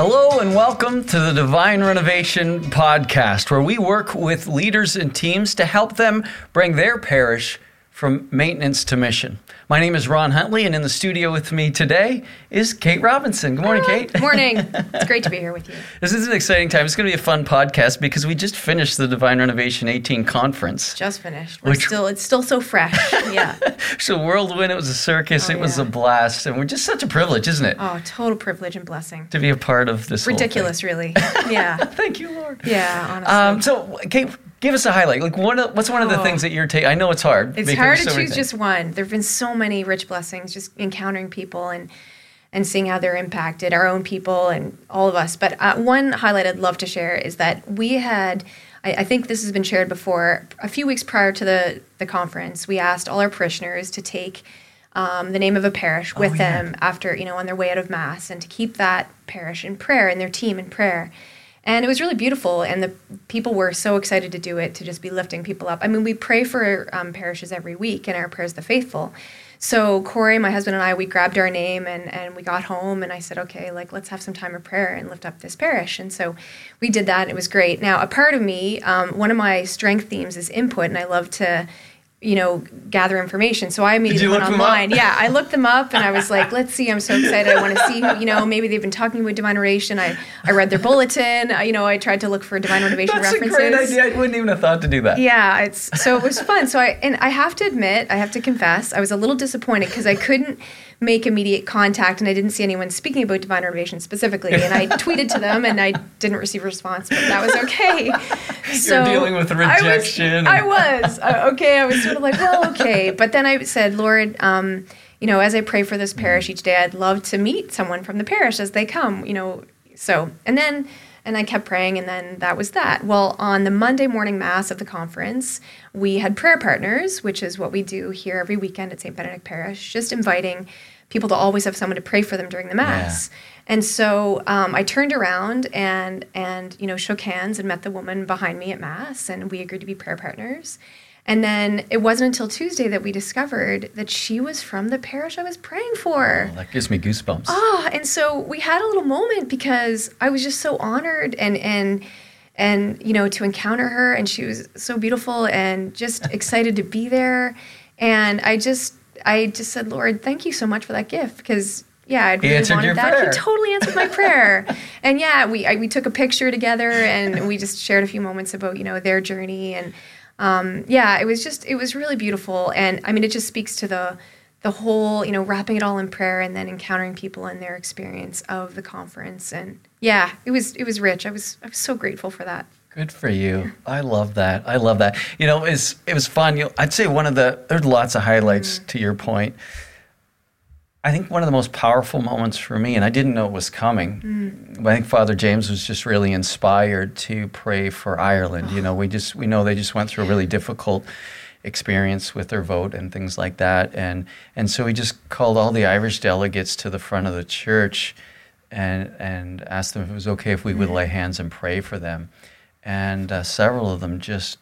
Hello and welcome to the Divine Renovation Podcast, where we work with leaders and teams to help them bring their parish from maintenance to mission. My name is Ron Huntley, and in the studio with me today is Kate Robinson. Good morning, Kate. Good morning. It's great to be here with you. This is an exciting time. It's going to be a fun podcast because we just finished the Divine Renovation 18 conference. Just finished. We're Which, still, it's still so fresh. Yeah. It's a whirlwind. It was a circus. Oh, it was yeah. a blast, and we're just such a privilege, isn't it? Oh, total privilege and blessing to be a part of this. Ridiculous, really. Yeah. Thank you, Lord. Yeah. Honestly. Um, so, Kate, Give us a highlight. Like, what, what's one of the oh. things that you're taking? I know it's hard. It's hard to so choose just one. There have been so many rich blessings, just encountering people and and seeing how they're impacted, our own people and all of us. But uh, one highlight I'd love to share is that we had. I, I think this has been shared before. A few weeks prior to the the conference, we asked all our parishioners to take um, the name of a parish with oh, yeah. them after you know on their way out of mass, and to keep that parish in prayer and their team in prayer and it was really beautiful and the people were so excited to do it to just be lifting people up. I mean we pray for um, parishes every week in our prayers the faithful. So corey my husband and i we grabbed our name and, and we got home and i said okay like let's have some time of prayer and lift up this parish. And so we did that and it was great. Now a part of me um, one of my strength themes is input and i love to you know, gather information. So I immediately went online. Yeah, I looked them up and I was like, let's see, I'm so excited. I want to see who, you know, maybe they've been talking with Divine Renovation. I, I read their bulletin. I, you know, I tried to look for Divine Renovation That's references. That's a great idea. I wouldn't even have thought to do that. Yeah, it's so it was fun. So I and I have to admit, I have to confess, I was a little disappointed because I couldn't make immediate contact and I didn't see anyone speaking about divine renovation specifically. And I tweeted to them and I didn't receive a response, but that was okay. So You're dealing with rejection. I was, I was uh, okay. I was sort of like, well, okay. But then I said, Lord, um, you know, as I pray for this parish each day, I'd love to meet someone from the parish as they come, you know. So, and then and I kept praying, and then that was that. Well, on the Monday morning mass of the conference, we had prayer partners, which is what we do here every weekend at St. Benedict Parish, just inviting people to always have someone to pray for them during the mass. Yeah. And so um, I turned around and and you know shook hands and met the woman behind me at mass, and we agreed to be prayer partners. And then it wasn't until Tuesday that we discovered that she was from the parish I was praying for. Oh, that gives me goosebumps. Oh, and so we had a little moment because I was just so honored and and and you know to encounter her and she was so beautiful and just excited to be there. And I just I just said, Lord, thank you so much for that gift because yeah, I'd really wanted that. Prayer. He totally answered my prayer. and yeah, we I, we took a picture together and we just shared a few moments about you know their journey and um, yeah, it was just it was really beautiful, and I mean, it just speaks to the the whole you know wrapping it all in prayer and then encountering people and their experience of the conference, and yeah, it was it was rich. I was I was so grateful for that. Good for you. I love that. I love that. You know, it was, it was fun. You know, I'd say one of the there's lots of highlights mm. to your point. I think one of the most powerful moments for me, and I didn't know it was coming. Mm. I think Father James was just really inspired to pray for Ireland. You know, we just we know they just went through a really difficult experience with their vote and things like that, and and so he just called all the Irish delegates to the front of the church, and and asked them if it was okay if we would mm. lay hands and pray for them, and uh, several of them just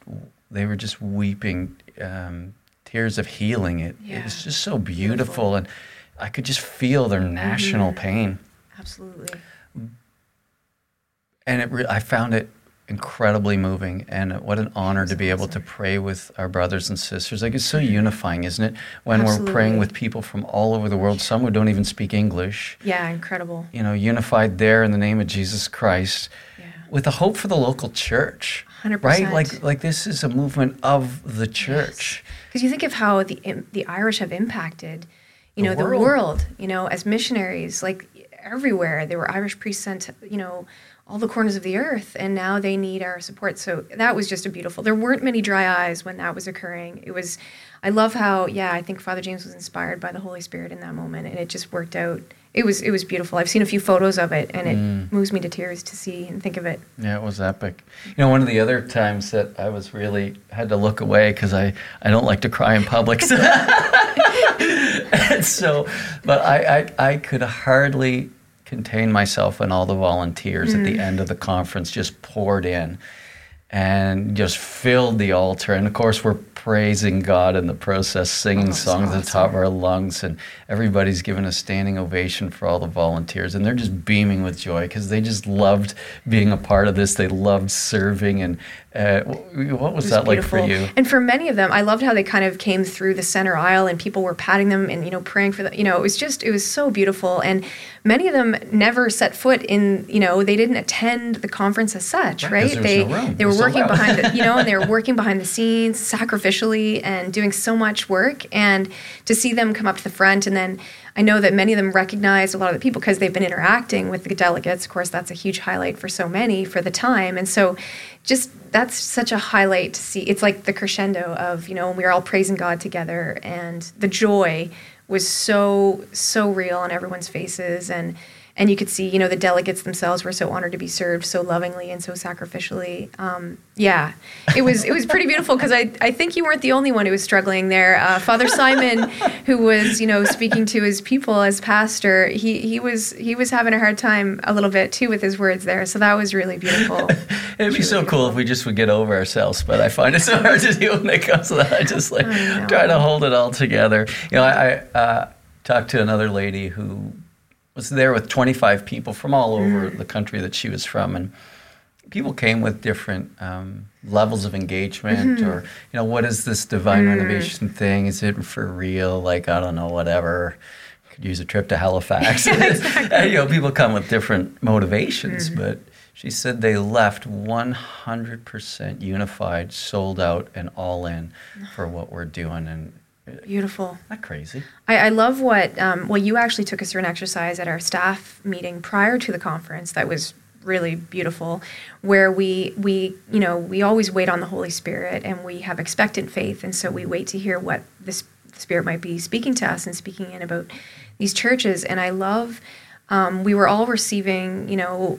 they were just weeping um, tears of healing. It yeah. it was just so beautiful, beautiful. and I could just feel their national mm-hmm. pain. Absolutely. And it re- I found it incredibly moving and what an honor to be able to pray with our brothers and sisters like it's so mm-hmm. unifying isn't it when Absolutely. we're praying with people from all over the world some who don't even speak english yeah incredible you know unified there in the name of jesus christ yeah. with a hope for the local church 100%. right like like this is a movement of the church because yes. you think of how the the irish have impacted you know, the world. the world, you know, as missionaries, like everywhere. There were Irish priests sent, you know, all the corners of the earth, and now they need our support. So that was just a beautiful. There weren't many dry eyes when that was occurring. It was, I love how, yeah, I think Father James was inspired by the Holy Spirit in that moment, and it just worked out it was it was beautiful. I've seen a few photos of it, and it mm. moves me to tears to see and think of it. Yeah, it was epic. You know, one of the other times that I was really had to look away because I I don't like to cry in public. and so, but I, I I could hardly contain myself when all the volunteers mm. at the mm. end of the conference just poured in and just filled the altar. And of course, we're praising God in the process, singing Oh, songs so at the top of our lungs, and everybody's given a standing ovation for all the volunteers. And they're just beaming with joy because they just loved being a part of this. They loved serving. And uh, what was, was that like for you? And for many of them, I loved how they kind of came through the center aisle and people were patting them and you know praying for them. You know, it was just it was so beautiful. And many of them never set foot in. You know, they didn't attend the conference as such, Right, right? They no they were working behind the you know, and they were working behind the scenes sacrificially and doing so much work. And to see them come up to the front and then. I know that many of them recognize a lot of the people because they've been interacting with the delegates. Of course, that's a huge highlight for so many for the time. And so, just that's such a highlight to see. It's like the crescendo of, you know, we are all praising God together, and the joy was so, so real on everyone's faces. And, and you could see, you know, the delegates themselves were so honored to be served so lovingly and so sacrificially. Um, yeah, it was it was pretty beautiful because I, I think you weren't the only one who was struggling there. Uh, Father Simon, who was you know speaking to his people as pastor, he he was he was having a hard time a little bit too with his words there. So that was really beautiful. It'd be so cool if we just would get over ourselves, but I find it so hard to do when it comes to that. I just like I try to hold it all together. You know, I, I uh, talked to another lady who was there with 25 people from all over Mm. the country that she was from, and people came with different um, levels of engagement, Mm-hmm. or you know, what is this divine Mm. renovation thing? Is it for real? Like I don't know, whatever. Could use a trip to Halifax. You know, people come with different motivations, Mm-hmm. but she said they left 100% unified, sold out, and all in for what we're doing. And Beautiful. not crazy. I, I love what, um, well, you actually took us through an exercise at our staff meeting prior to the conference that was really beautiful, where we, we, you know, we always wait on the Holy Spirit and we have expectant faith. And so we wait to hear what the S- Spirit might be speaking to us and speaking in about these churches. And I love, um, we were all receiving, you know,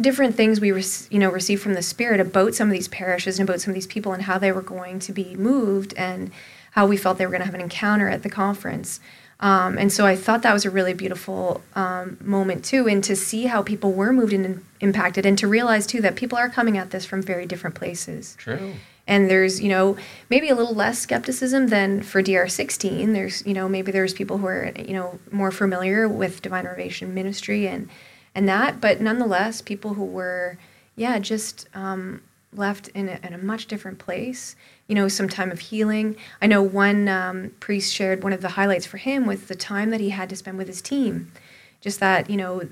different things we rec- you know received from the spirit about some of these parishes and about some of these people and how they were going to be moved and how we felt they were going to have an encounter at the conference. Um, and so i thought that was a really beautiful um, moment too and to see how people were moved and impacted and to realize too that people are coming at this from very different places. True. and there's you know maybe a little less skepticism than for dr16 there's you know maybe there's people who are you know more familiar with divine renovation ministry and and that but nonetheless people who were yeah just um, left in a, in a much different place you know some time of healing. I know one um, priest shared one of the highlights for him was the time that he had to spend with his team. Just that you know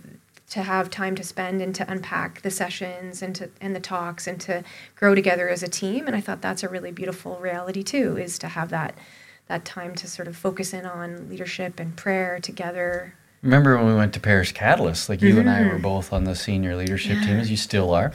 to have time to spend and to unpack the sessions and to and the talks and to grow together as a team and i thought that's a really beautiful reality too is to have that that time to sort of focus in on leadership and prayer together Remember when we went to Parish Catalyst? Like you and I were both on the senior leadership team, as you still are.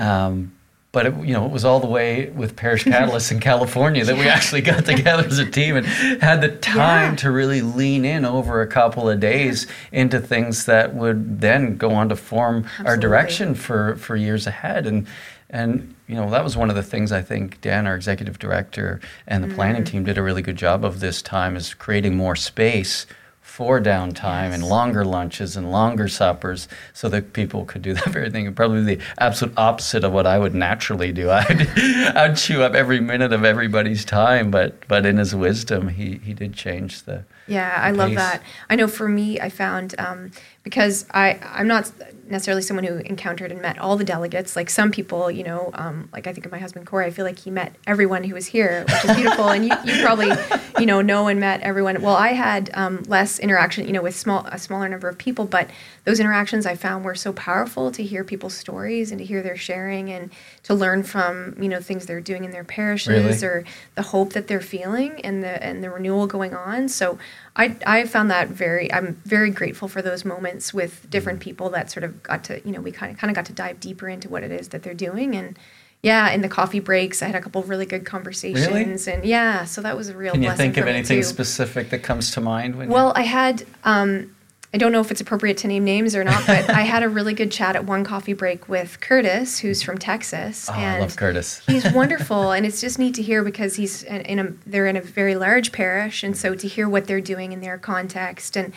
Um, but it, you know, it was all the way with Parish Catalyst in California that we actually got together as a team and had the time Yeah. to really lean in over a couple of days into things that would then go on to form our direction for for years ahead. And and you know, that was one of the things I think Dan, our executive director, and the planning Mm. team did a really good job of this time is creating more space for downtime and longer lunches and longer suppers so that people could do that very thing. Probably the absolute opposite of what I would naturally do. I'd, I'd chew up every minute of everybody's time, but but in his wisdom, he, he did change the. Yeah, I love that. I know for me, I found um, because I I'm not necessarily someone who encountered and met all the delegates. Like some people, you know, um, like I think of my husband Corey. I feel like he met everyone who was here, which is beautiful. and you, you probably, you know, know and met everyone. Well, I had um, less interaction, you know, with small a smaller number of people, but those interactions I found were so powerful to hear people's stories and to hear their sharing and to learn from you know things they're doing in their parishes Really? or the hope that they're feeling and the and the renewal going on. So I I found that very I'm very grateful for those moments with different people that sort of got to you know we kind of kind of got to dive deeper into what it is that they're doing and yeah in the coffee breaks I had a couple of really good conversations and yeah so that was a real Can you think of anything too. specific that comes to mind? When you- Well, I had, um, I don't know if it's appropriate to name names or not, but I had a really good chat at one coffee break with Curtis, who's from Texas. oh, I and love Curtis. he's wonderful, and it's just neat to hear because he's in, in a, they're in a very large parish, and so to hear what they're doing in their context and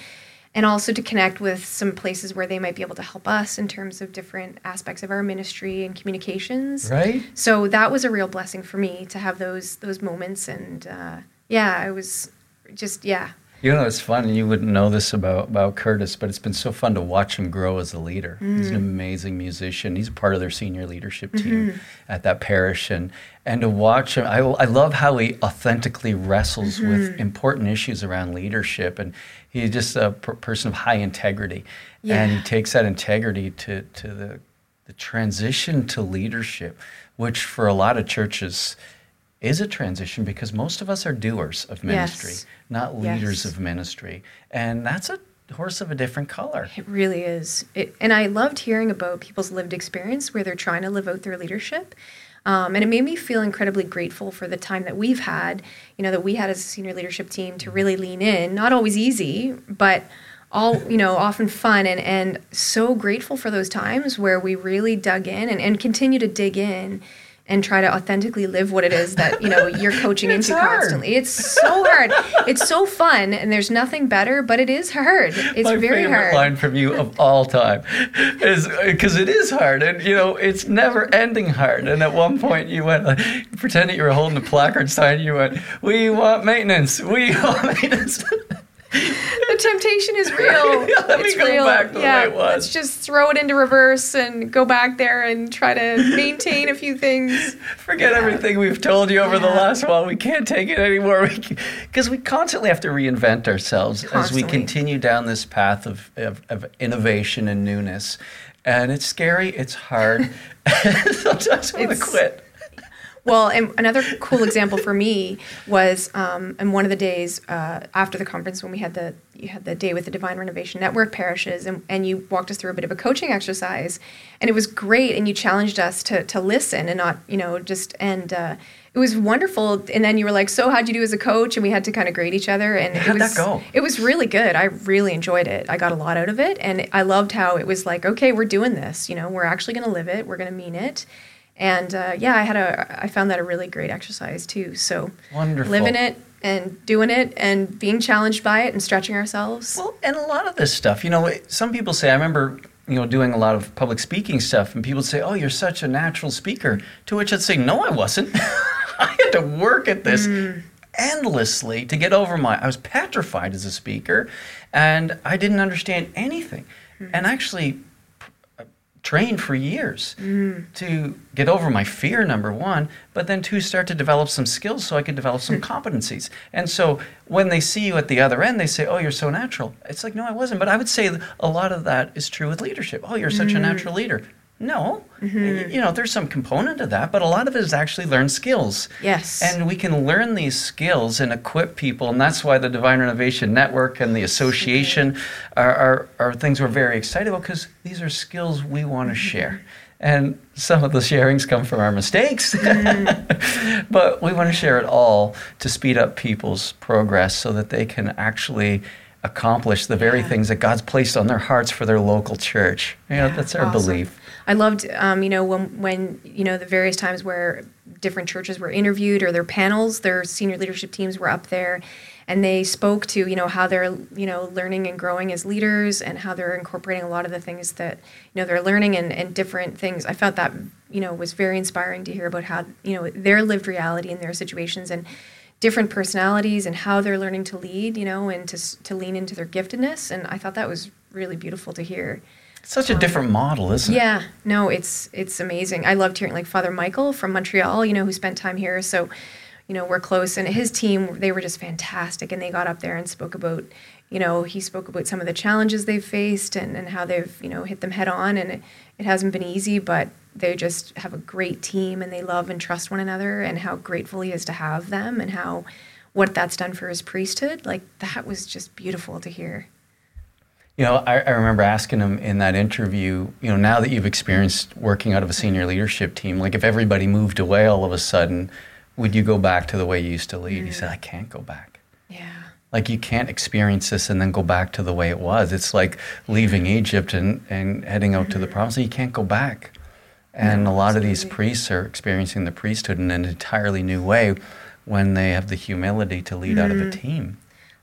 and also to connect with some places where they might be able to help us in terms of different aspects of our ministry and communications. Right. So that was a real blessing for me to have those those moments, and uh, yeah, I was just yeah. You know, it's fun, and you wouldn't know this about, about Curtis, but it's been so fun to watch him grow as a leader. Mm. He's an amazing musician. He's a part of their senior leadership team mm-hmm. at that parish, and and to watch him, I, I love how he authentically wrestles mm-hmm. with important issues around leadership, and he's just a per- person of high integrity, yeah. and he takes that integrity to to the the transition to leadership, which for a lot of churches is a transition because most of us are doers of ministry, yes. not leaders yes. of ministry. And that's a horse of a different color. It really is. It, and I loved hearing about people's lived experience where they're trying to live out their leadership. Um, and it made me feel incredibly grateful for the time that we've had, you know, that we had as a senior leadership team to really lean in. Not always easy, but all, you know, often fun and, and so grateful for those times where we really dug in and, and continue to dig in and try to authentically live what it is that you know you're coaching into hard. constantly. It's so hard. it's so fun, and there's nothing better, but it is hard. It's My very favorite hard. line from you of all time is because it is hard, and you know it's never ending hard. And at one point, you went like, pretending you were holding a placard sign. You went, "We want maintenance. We want maintenance." The temptation is real. yeah, let it's me go real. back the yeah, way it was. Let's just throw it into reverse and go back there and try to maintain a few things. Forget yeah. everything we've told you over yeah. the last while. We can't take it anymore because we, we, constantly have to reinvent ourselves constantly. as we continue down this path of, of, of innovation and newness. And it's scary. It's hard. Sometimes I want to quit. Well, and another cool example for me was, um, in one of the days uh, after the conference when we had the you had the day with the Divine Renovation Network parishes, and, and you walked us through a bit of a coaching exercise, and it was great, and you challenged us to to listen and not you know just and. Uh, it was wonderful, and then you were like, "So, how'd you do as a coach?" And we had to kind of grade each other, and how'd it was that go? it was really good. I really enjoyed it. I got a lot out of it, and I loved how it was like, "Okay, we're doing this. You know, we're actually going to live it. We're going to mean it." And uh, yeah, I had a I found that a really great exercise too. So wonderful living it and doing it and being challenged by it and stretching ourselves. Well, and a lot of this stuff, you know, some people say I remember you know doing a lot of public speaking stuff, and people say, "Oh, you're such a natural speaker." To which I'd say, "No, I wasn't. I had to work at this." Mm. endlessly to get over my I was petrified as a speaker and I didn't understand anything. Mm. And actually trained for years mm. to get over my fear number one but then two start to develop some skills so i could develop some competencies. And so when they see you at the other end they say oh you're so natural. It's like no i wasn't. But i would say a lot of that is true with leadership. Oh you're such mm. a natural leader no. Mm-hmm. You know, there's some component of that, but a lot of it is actually learned skills. Yes. And we can learn these skills and equip people, and that's why the Divine Renovation Network and the association are, are, are things we're very excited about because these are skills we want to mm-hmm. share. And some of the sharings come from our mistakes, mm. but we want to share it all to speed up people's progress so that they can actually accomplish the very yeah. things that God's placed on their hearts for their local church. You know, yeah, that's our awesome. belief. I loved, um, you know, when when you know the various times where different churches were interviewed or their panels, their senior leadership teams were up there, and they spoke to you know how they're you know learning and growing as leaders and how they're incorporating a lot of the things that you know they're learning and, and different things. I felt that you know was very inspiring to hear about how you know their lived reality and their situations and different personalities and how they're learning to lead, you know, and to to lean into their giftedness. And I thought that was really beautiful to hear. Such a um, different model, isn't it? Yeah, no, it's it's amazing. I loved hearing like Father Michael from Montreal, you know, who spent time here. So, you know, we're close, and his team they were just fantastic, and they got up there and spoke about, you know, he spoke about some of the challenges they've faced and and how they've you know hit them head on, and it, it hasn't been easy, but they just have a great team and they love and trust one another, and how grateful he is to have them, and how what that's done for his priesthood. Like that was just beautiful to hear. You know, I, I, remember asking him in that interview, you know, now that you've experienced working out of a senior leadership team, like if everybody moved away all of a sudden, would you go back to the way you used to lead? Mm. He said, I can't go back. Yeah. Like you can't experience this and then go back to the way it was. It's like leaving Egypt and, and heading out mm-hmm. to the mm-hmm. promise. You can't go back. And no, a lot absolutely. of these priests are experiencing the priesthood in an entirely new way when they have the humility to lead mm. out of a mm. team.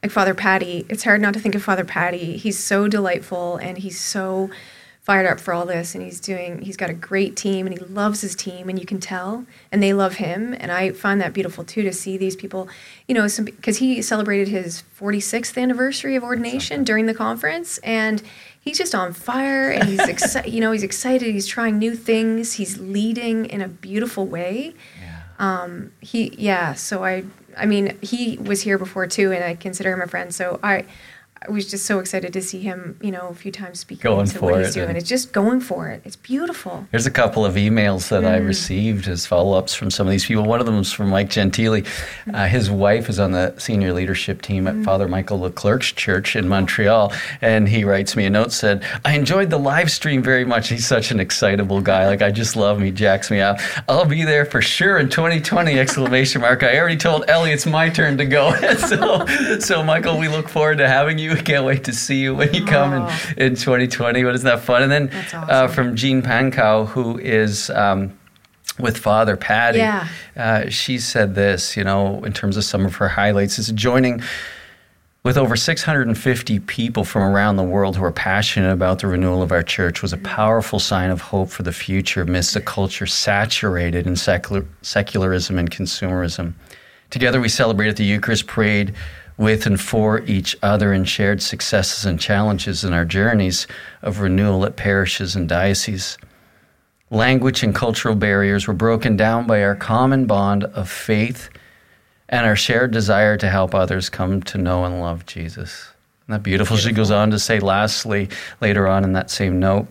Like Father Patty, it's hard not to think of Father Patty. He's so delightful and he's so fired up for all this and he's doing he's got a great team and he loves his team and you can tell and they love him and i find that beautiful too to see these people you know because he celebrated his 46th anniversary of ordination during the conference and he's just on fire and he's excited you know he's excited he's trying new things he's leading in a beautiful way yeah. um he yeah so i i mean he was here before too and i consider him a friend so i I was just so excited to see him, you know, a few times speaking going to for what he's it, doing. and- It's just going for it. It's beautiful. Here's a couple of emails that Mm. I received as follow ups from some of these people. One of them is from Mike Gentili. Mm. Uh, his wife is on the senior leadership team at Father Michael Leclerc's church in Montreal. And he writes me a note said, I enjoyed the live stream very much. He's such an excitable guy. Like, I just love him. He jacks me up. I'll be there for sure in 2020! Exclamation mark. I already told Ellie it's my turn to go. so, so, Michael, we look forward to having you. Can't wait to see you when you come Oh. in, in 2020. But isn't that fun? And then That's uh, from Jean Pankow, who is um, with Father Patty. Yeah. Uh, she said this, you know, in terms of some of her highlights, is joining with over 650 people from around the world who are passionate about the renewal of our church was a powerful sign of hope for the future amidst a culture saturated in secular, secularism and consumerism. Together, we celebrated the Eucharist, prayed with and for each other, and shared successes and challenges in our journeys of renewal at parishes and dioceses. Language and cultural barriers were broken down by our common bond of faith and our shared desire to help others come to know and love Jesus. Isn't that beautiful? She goes on to say, lastly, later on in that same note,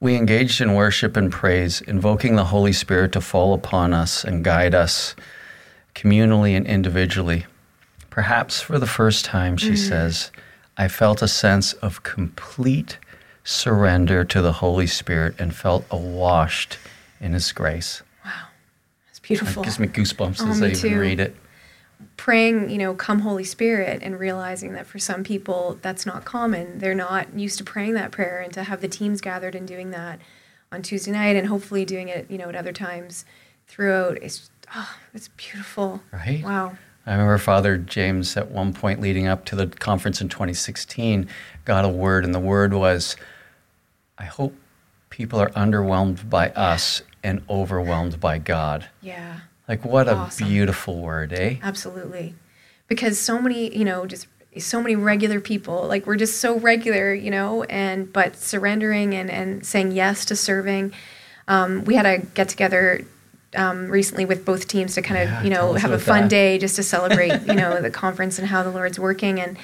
we engaged in worship and praise, invoking the Holy Spirit to fall upon us and guide us communally and individually. Perhaps for the first time, she mm. says, I felt a sense of complete surrender to the Holy Spirit and felt awashed in His grace. Wow. that's beautiful. It gives me goosebumps Oh, as me I even read it. praying, you know, come Holy Spirit, and realizing that for some people that's not common. They're not used to praying that prayer, and to have the teams gathered and doing that on Tuesday night, and hopefully doing it, you know, at other times throughout. It's oh, it's beautiful. Right? Wow. I remember Father James at one point leading up to the conference in 2016 got a word, and the word was, I hope people are underwhelmed by us and overwhelmed by God. Yeah. Like, what a beautiful word, eh? Absolutely. Because so many, you know, just so many regular people, like we're just so regular, you know, and but surrendering and, and saying yes to serving. Um, we had a get together um, recently with both teams to kind of, Yeah, you know, have a fun that. day just to celebrate, you know, the conference and how the Lord's working. And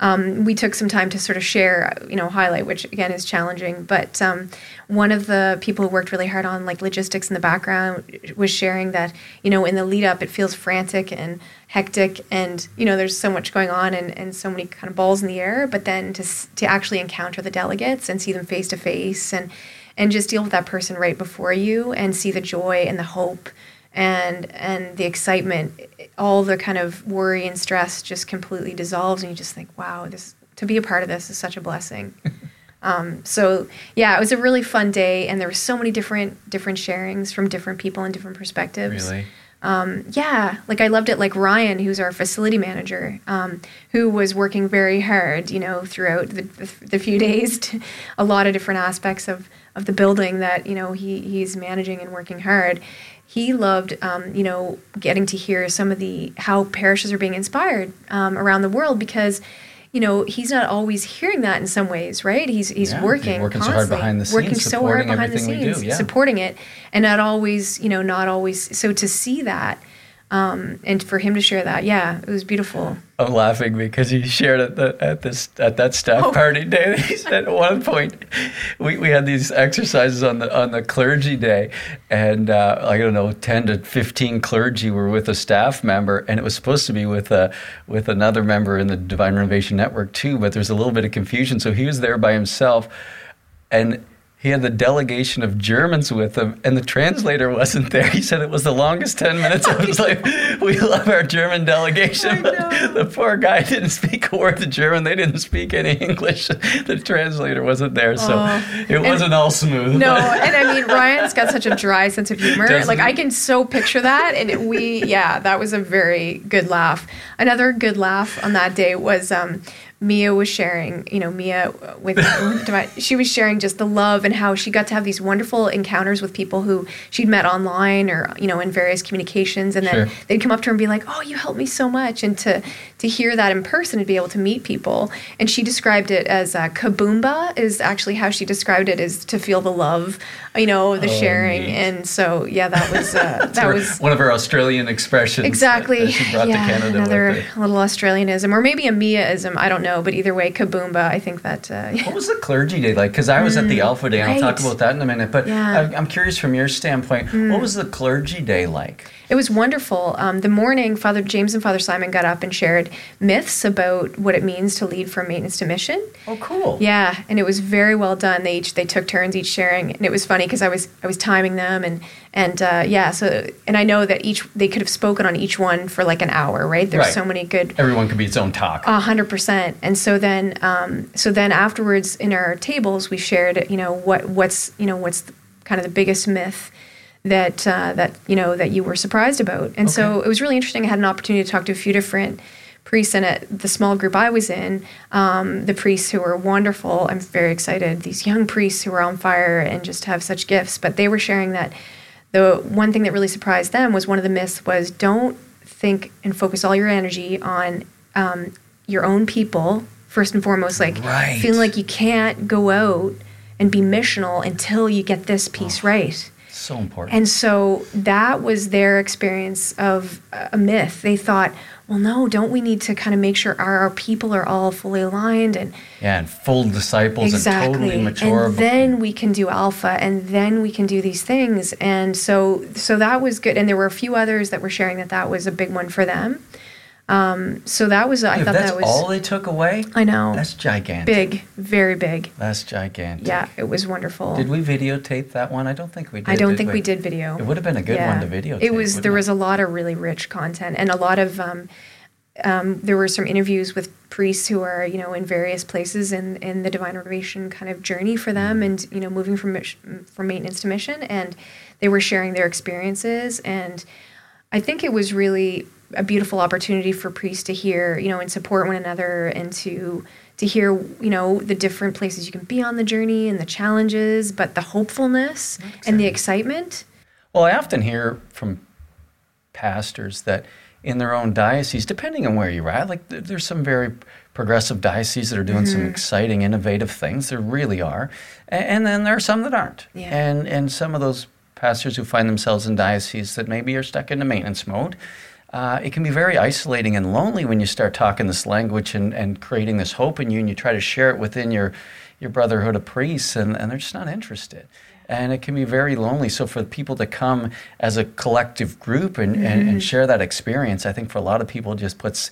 um, we took some time to sort of share, you know, highlight, which again is challenging. But um, one of the people who worked really hard on like logistics in the background was sharing that, you know, in the lead up, it feels frantic and hectic, and you know, there's so much going on and, and so many kind of balls in the air. But then to to actually encounter the delegates and see them face to face and and just deal with that person right before you and see the joy and the hope and and the excitement all the kind of worry and stress just completely dissolves and you just think wow this to be a part of this is such a blessing um, so yeah it was a really fun day and there were so many different different sharings from different people and different perspectives Really? um, yeah, like I loved it. Like Ryan, who's our facility manager, um, who was working very hard, you know, throughout the, the, the few days, to a lot of different aspects of, of the building that you know he he's managing and working hard. He loved, um, you know, getting to hear some of the how parishes are being inspired um, around the world because. You know, he's not always hearing that in some ways, right? He's he's Yeah, working, working so hard behind the working scenes, so hard supporting behind the we do, yeah. supporting it, and not always, you know, not always. So to see that, um, and for him to share that, yeah, it was beautiful. I'm laughing because he shared at the at this at that staff Oh. party day. He said at one point we, we had these exercises on the on the clergy day, and uh, I don't know, ten to fifteen clergy were with a staff member, and it was supposed to be with a with another member in the Divine Renovation Network too. But there's a little bit of confusion, so he was there by himself, and he had the delegation of Germans with him, and the translator wasn't there. He said it was the longest 10 minutes of his life. We love our German delegation. But the poor guy didn't speak a word of German. They didn't speak any English. The translator wasn't there, so it wasn't all smooth. No, and I mean Ryan's got such a dry sense of humor. Doesn't like? I can so picture that, and we, yeah, that was a very good laugh. Another good laugh on that day was um, Mia was sharing. You know, Mia with she was sharing just the love and how she got to have these wonderful encounters with people who she'd met online or you know in various communications, and then Sure. they'd come up to her and be like, "Oh, you helped me so much," and to to hear that in person and be able to meet people. And she described it as uh, kaboomba is actually how she described it is to feel the love, you know, the Oh, sharing. neat. And so yeah, that was uh, that was one of her Australian expressions. exactly That she brought yeah to Canada. another little Australianism or maybe a Miaism. I don't know, but either way, kaboomba. I think that uh, What was the clergy day like? Because I was at the Alpha Day, and I'll talk Mm, about that in a minute. But Yeah. Mm. I- I'm curious from your standpoint, what was the clergy day like? It was wonderful. Um, the morning, Father James and Father Simon got up and shared myths about what it means to lead from maintenance to mission. Oh, cool. Yeah, and it was very well done. They each they took turns each sharing, and it was funny because I was I was timing them and and uh, yeah. So and I know that each they could have spoken on each one for like an hour, right? There's Right. so many good Everyone could be its own talk. a hundred percent. And so then, um, so then afterwards in our tables, we shared, you know, what what's you know what's the, kind of the biggest myth that uh, that you know that you were surprised about. And so it was really interesting. I had an opportunity to talk to a few different priests, and at the small group I was in, um, the priests who were wonderful. I'm very excited. These young priests who are on fire and just have such gifts. But they were sharing that the one thing that really surprised them was one of the myths was don't think and focus all your energy on um, your own people first and foremost like Right. feeling like you can't go out and be missional until you get this piece right so important. and so that was their experience of a myth they thought well no don't we need to kind of make sure our, our people are all fully aligned and yeah, and full disciples exactly. and totally mature. and then we can do alpha and then we can do these things. And so so that was good. And there were a few others that were sharing that that was a big one for them um, so that was i thought that was all they took away, i know that's gigantic. big very big That's gigantic. yeah it was wonderful Did we videotape that one? I don't think we did. I don't did think we did video. It would have been a good one to videotape. It was there was a lot of really rich content and a lot of um, um, there were some interviews with priests who are you know in various places in in the divine renovation kind of journey for them Mm. and you know moving from from maintenance to mission and they were sharing their experiences and I think it was really a beautiful opportunity for priests to hear, you know, and support one another and to to hear, you know, the different places you can be on the journey and the challenges, but the hopefulness and the excitement. Well, I often hear from pastors that in their own diocese, depending on where you're at, like there's some very progressive dioceses that are doing Mm-hmm. some exciting, innovative things. There really are, and, and then there are some that aren't. Yeah. And and some of those pastors who find themselves in dioceses that maybe are stuck in the maintenance mode. Uh, it can be very isolating and lonely when you start talking this language and, and creating this hope in you and you try to share it within your, your brotherhood of priests and, and they're just not interested and it can be very lonely. So for people to come as a collective group and, and, Mm-hmm. and share that experience, I think for a lot of people it just puts,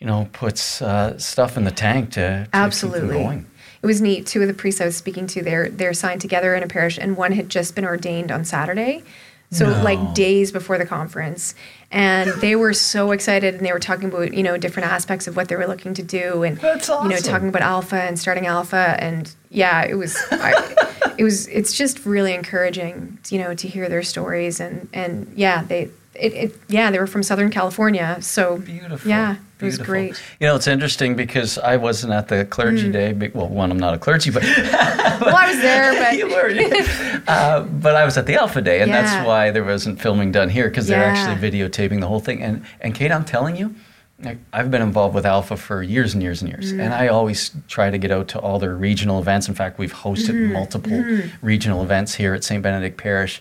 you know, puts uh, stuff in the tank to, to Absolutely. going. It was neat. Two of the priests I was speaking to, they're they're signed together in a parish, and one had just been ordained on Saturday, so No. like days before the conference, and they were so excited, and they were talking about you know different aspects of what they were looking to do, and That's you know talking about alpha and starting alpha, and yeah, it was. I, it was. It's just really encouraging, you know, to hear their stories, and and yeah, they. It, it yeah they were from Southern California so Beautiful. yeah it was great Mm. You know, it's interesting because I wasn't at the clergy day. be- Well, one, I'm not a clergy, but well I was there but you were. yeah. uh, but I was at the Alpha Day, and Yeah. that's why there wasn't filming done here because they're actually videotaping the whole thing. And and Kate, I'm telling you, like, I've been involved with Alpha for years and years and years, Mm. and I always try to get out to all their regional events. In fact, we've hosted Mm-hmm. multiple regional events here at St. Benedict Parish,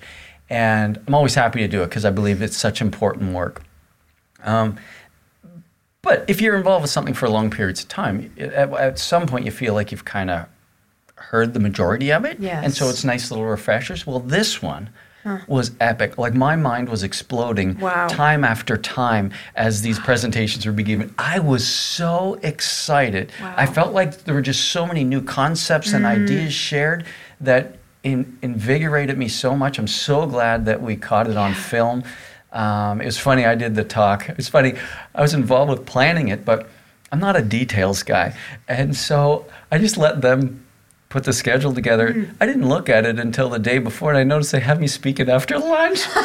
and I'm always happy to do it because I believe it's such important work. Um, but if you're involved with something for long periods of time, at, at some point you feel like you've kind of heard the majority of it. And so it's nice little refreshers. Well, this one was epic. Like my mind was exploding Wow. time after time as these presentations were being given. I was so excited. I felt like there were just so many new concepts and ideas shared that in, invigorated me so much. I'm so glad that we caught it on film. Um, it was funny. I did the talk. It's funny. I was involved with planning it, but I'm not a details guy, and so I just let them put the schedule together. Mm. I didn't look at it until the day before, and I noticed they have me speaking after lunch.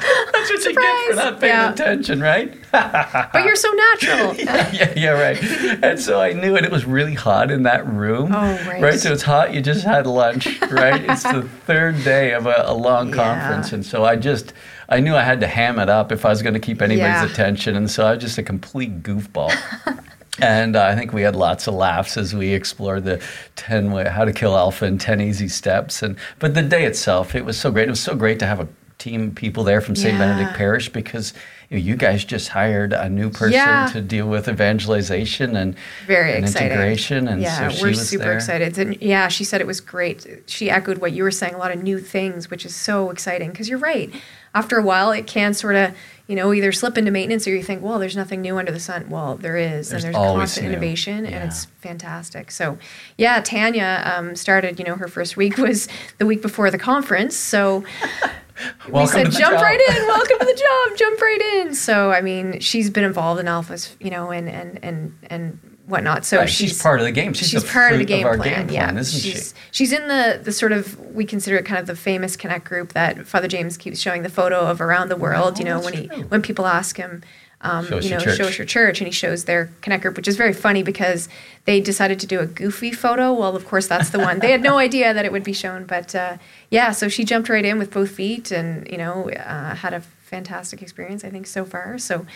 That's what Surprise. you get for not paying yeah. attention, right? but you're so natural. yeah, yeah, yeah, right. And so I knew it. It was really hot in that room. Oh, right. Right. So it's hot. You just had lunch, right? it's the third day of a, a long yeah. conference, and so I just. I knew I had to ham it up if I was going to keep anybody's attention, and so I was just a complete goofball. and uh, I think we had lots of laughs as we explored the ten way, how to kill alpha in ten easy steps. And but the day itself, it was so great. It was so great to have a team people there from St. Yeah. Benedict Parish because you, know, you, guys just hired a new person yeah. to deal with evangelization and very and integration. And yeah, so we're super there. excited. And yeah, she said it was great. She echoed what you were saying, a lot of new things, which is so exciting because you're right. After a while, it can sort of you know, either slip into maintenance or you think, well, there's nothing new under the sun. Well, there is, there's and there's constant new. innovation, yeah. and it's fantastic. So, yeah, Tanya um, started. You know, her first week was the week before the conference, so we said, jump job. right in. Welcome to the job. Jump right in. So, I mean, she's been involved in alphas, you know, and and and and whatnot. So right, she's, she's, part of the game. She's, she's part of the game, of plan. game plan. Yeah, isn't she's, she? She's in the the sort of we consider it kind of the famous Connect group that Father James keeps showing the photo of around the world. Oh, you know, when he when people ask him um, show you know, show us your church, and he shows their connect group, which is very funny because they decided to do a goofy photo. Well, of course, that's the one. they had no idea that it would be shown, but uh, yeah, so she jumped right in with both feet, and you know, uh, had a fantastic experience, I think, so far. So, mm.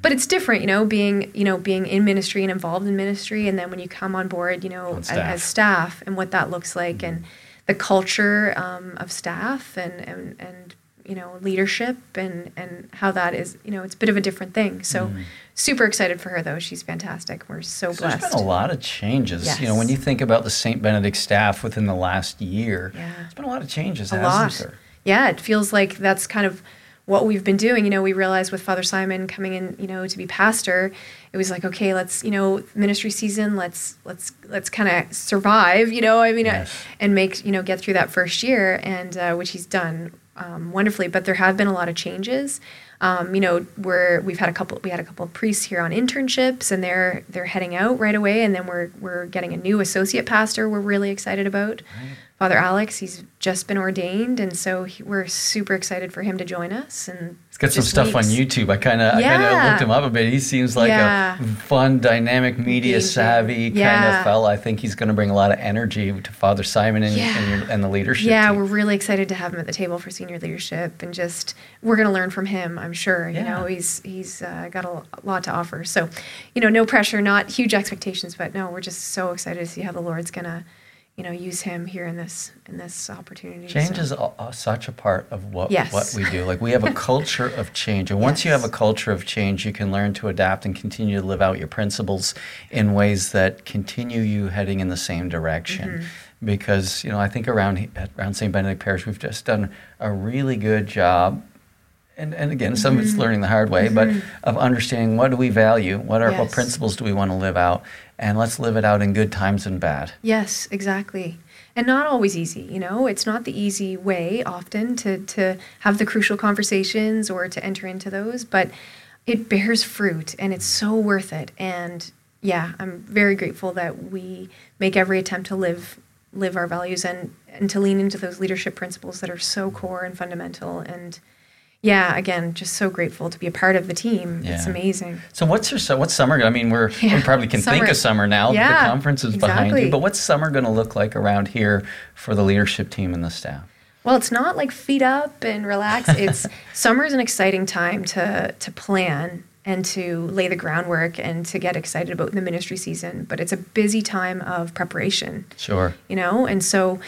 but it's different, you know, being you know being in ministry and involved in ministry, and then when you come on board, you know, staff. As, as, staff and what that looks like, mm. and the culture um, of staff, and and and you know leadership and and how that is you know it's a bit of a different thing so mm. super excited for her though she's fantastic we're so, blessed there's been a lot of changes yes. you know when you think about the st benedict staff within the last year yeah. it's been a lot of changes a hasn't lot. there yeah it feels like that's kind of what we've been doing you know we realized with father simon coming in you know to be pastor it was like okay let's you know ministry season let's let's let's kind of survive you know i mean yes. and make you know get through that first year and uh, which he's done um, wonderfully, but there have been a lot of changes. Um, you know, where we've had a couple, we had a couple of priests here on internships, and they're they're heading out right away, and then we're we're getting a new associate pastor. We're really excited about. Right. Father Alex, he's just been ordained, and so he, we're super excited for him to join us. And he's got some stuff weeks. on YouTube. I kind of yeah. I kind of looked him up a bit. He seems like yeah. a fun, dynamic, media savvy yeah. kind of fella. I think he's going to bring a lot of energy to Father Simon and, and, and the leadership. Yeah, team. we're really excited to have him at the table for senior leadership, and just we're going to learn from him. I'm sure. You know, he's he's uh, got a lot to offer. So, you know, no pressure, not huge expectations, but no, we're just so excited to see how the Lord's going to you know use him here in this in this opportunity change so. is a, a, such a part of what yes. what we do like we have a culture of change and once yes. you have a culture of change you can learn to adapt and continue to live out your principles in ways that continue you heading in the same direction mm-hmm. because you know i think around around st benedict parish we've just done a really good job and, and again, some mm-hmm. of it's mm-hmm. learning the hard way, mm-hmm. but of understanding what do we value, what are yes. what principles do we want to live out, and let's live it out in good times and bad. Yes, exactly. And not always easy, you know. It's not the easy way often to to have the crucial conversations or to enter into those, but it bears fruit and it's so worth it. And yeah, I'm very grateful that we make every attempt to live live our values and and to lean into those leadership principles that are so core and fundamental and yeah, again, just so grateful to be a part of the team. Yeah. It's amazing. So what's your so what's summer? I mean, we're yeah. we probably can summer. think of summer now. Yeah, the conference is exactly. behind you. But what's summer going to look like around here for the leadership team and the staff? Well, it's not like feet up and relax. It's summer is an exciting time to to plan and to lay the groundwork and to get excited about the ministry season. But it's a busy time of preparation. Sure. You know, and so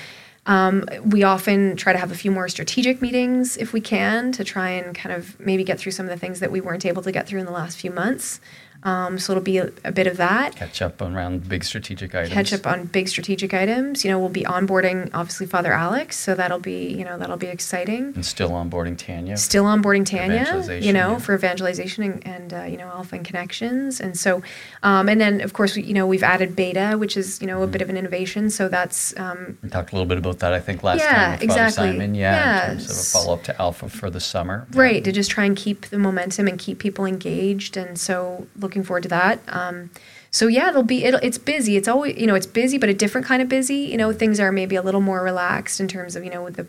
um, we often try to have a few more strategic meetings if we can to try and kind of maybe get through some of the things that we weren't able to get through in the last few months. Um, so it'll be a, a bit of that. Catch up around big strategic items. Catch up on big strategic items. You know, we'll be onboarding obviously Father Alex, so that'll be you know that'll be exciting. And still onboarding Tanya. Still onboarding Tanya, you know, yeah. for evangelization and, and uh, you know Alpha and connections, and so, um, and then of course we, you know we've added Beta, which is you know a bit of an innovation. So that's um, We talked a little bit about that, I think, last Yeah, time with Father exactly. Simon. Yeah, Yeah, in terms of a follow up to Alpha for the summer. Right, to just try and keep the momentum and keep people engaged, and so looking forward to that. Um, so yeah, it'll be it'll, it's busy. It's always you know it's busy, but a different kind of busy. You know, things are maybe a little more relaxed in terms of you know the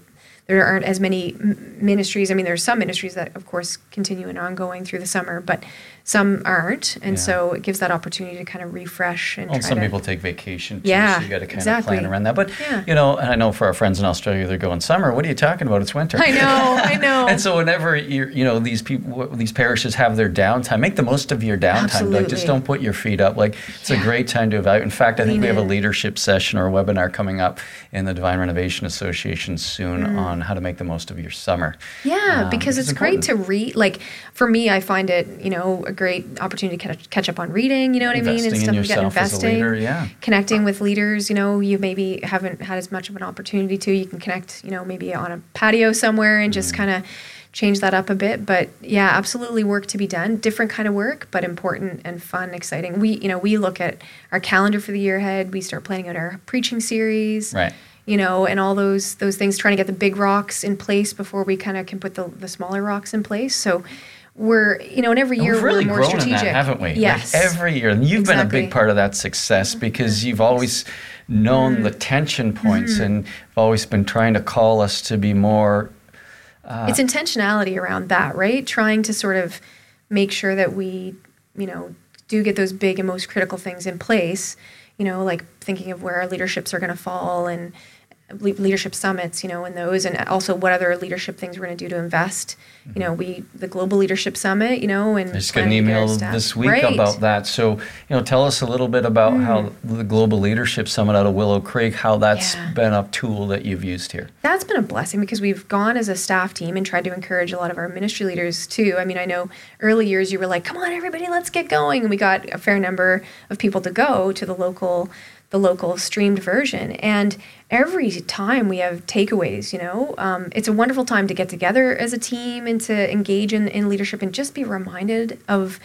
there aren't as many ministries. I mean, there's some ministries that of course continue and ongoing through the summer, but some aren't, and Yeah. so it gives that opportunity to kind of refresh and Well, some to, people take vacation too, Yeah, so you got to kind exactly. of plan around that. But Yeah. you know, and I know for our friends in Australia, they're going summer. What are you talking about? It's winter. I know, I know. and so whenever you you know these people, these parishes have their downtime, make the most of your downtime. Like just don't put your feet up. Like it's a great time to evaluate. In fact, I think we have a leadership session or a webinar coming up in the Divine Renovation Association soon mm. on how to make the most of your summer. Mm. Yeah, Um, because it's great to read. Like for me, I find it, you know, a great opportunity to catch, catch up on reading. You know what I mean, Investing and stuff yourself as a Investing, leader, yeah. connecting with leaders. You know, you maybe haven't had as much of an opportunity to. You can connect, you know, maybe on a patio somewhere and Mm. just kind of change that up a bit. But yeah, absolutely work to be done. Different kind of work, but important and fun, exciting. We, you know, we look at our calendar for the year ahead. We start planning out our preaching series Right. You know, and all those those things, trying to get the big rocks in place before we kind of can put the, the smaller rocks in place. So we're, you know, and every And year we've really we're more grown strategic, in that, haven't we? Yes, Like every year, and you've been a big part of that success mm-hmm. because you've always known mm-hmm. the tension points mm-hmm. and always been trying to call us to be more. Uh, it's intentionality around that, right? Trying to sort of make sure that we, you know, do get those big and most critical things in place. You know, like thinking of where our leaderships are going to fall and leadership summits, you know, and those, and also what other leadership things we're going to do to invest. You know, we the global leadership summit, you know, and I just got an planning to get our email this week Right. about that. So, you know, tell us a little bit about mm. how the Global Leadership Summit out of Willow Creek, how that's Yeah. been a tool that you've used here. that's been a blessing because we've gone as a staff team and tried to encourage a lot of our ministry leaders too. I mean, I know early years you were like, "Come on, everybody, let's get going," and we got a fair number of people to go to the local, the local streamed version. And every time we have takeaways, you know, um, it's a wonderful time to get together as a team and to engage in, in leadership and just be reminded of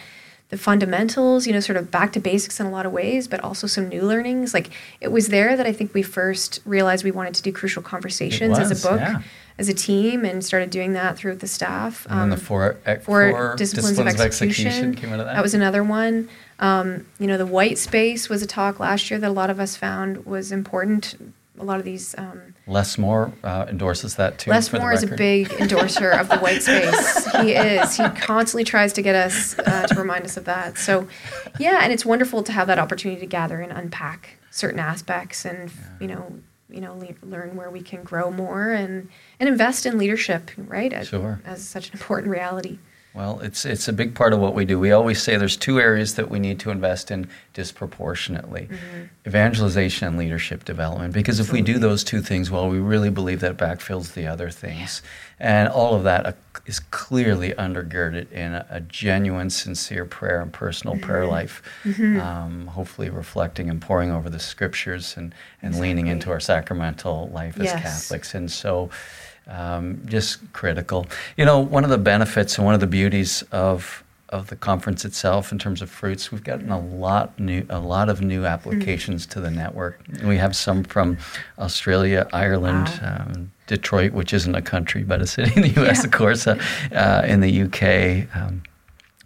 the fundamentals, you know, sort of back to basics in a lot of ways, but also some new learnings. Like it was there that I think we first realized we wanted to do crucial conversations as a book, yeah. as a team, and started doing that throughout the staff. And then the four, ec- four four disciplines, of execution. came out of that. that. was another one. Um, you know, the white space was a talk last year that a lot of us found was important. A lot of these um, Les Moore uh, endorses that too. Les for the Moore is a big endorser of the white space. He is. He constantly tries to get us uh, to remind us of that. So, yeah, and it's wonderful to have that opportunity to gather and unpack certain aspects, and you know, you know, le- learn where we can grow more and and invest in leadership, right? As, Sure. as such an important reality. Well, it's it's a big part of what we do. We always say there's two areas that we need to invest in disproportionately: Mm-hmm. evangelization and leadership development. Because if we do those two things well, we really believe that backfills the other things, and all of that uh, clearly undergirded in a, a genuine, sincere prayer and personal prayer Mm-hmm. life. Um, hopefully, reflecting and poring over the scriptures and and leaning into our sacramental life as Catholics. And so um, just critical. You know, one of the benefits and one of the beauties of of the conference itself in terms of fruits, we've gotten a lot new a lot of new applications to the network. We have some from Australia, Ireland, Wow. um, Detroit, which isn't a country but a city in the U.S. Yeah. of course, uh, uh, in the U.K. Um,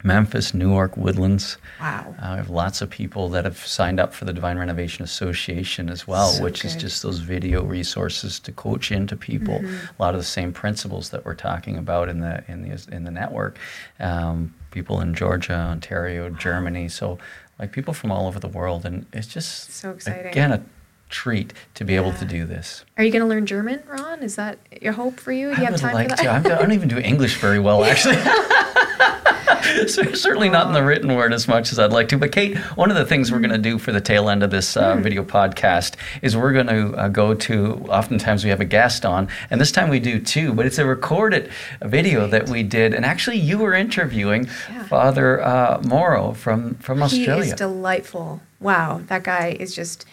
Memphis, Newark, Woodlands. Wow. Uh, we have lots of people that have signed up for the Divine Renovation Association as well, So which is just those video resources to coach into people. Mm-hmm. A lot of the same principles that we're talking about in the in the in the network. Um, people in Georgia, Ontario, Germany. So like people from all over the world, and it's just So exciting. again a treat to be able to do this. Are you going to learn German, Ron? Is that your hope for you? Do you I have time like for to. that? I'm, I don't even do English very well, actually. Certainly not in the written word as much as I'd like to. But Kate, one of the things we're going to do for the tail end of this uh, video podcast is we're going to uh, go to. Oftentimes we have a guest on, and this time we do too. But it's a recorded video that we did, and actually you were interviewing Yeah. Father uh, Morrow from from Australia. He is delightful. Wow, that guy is just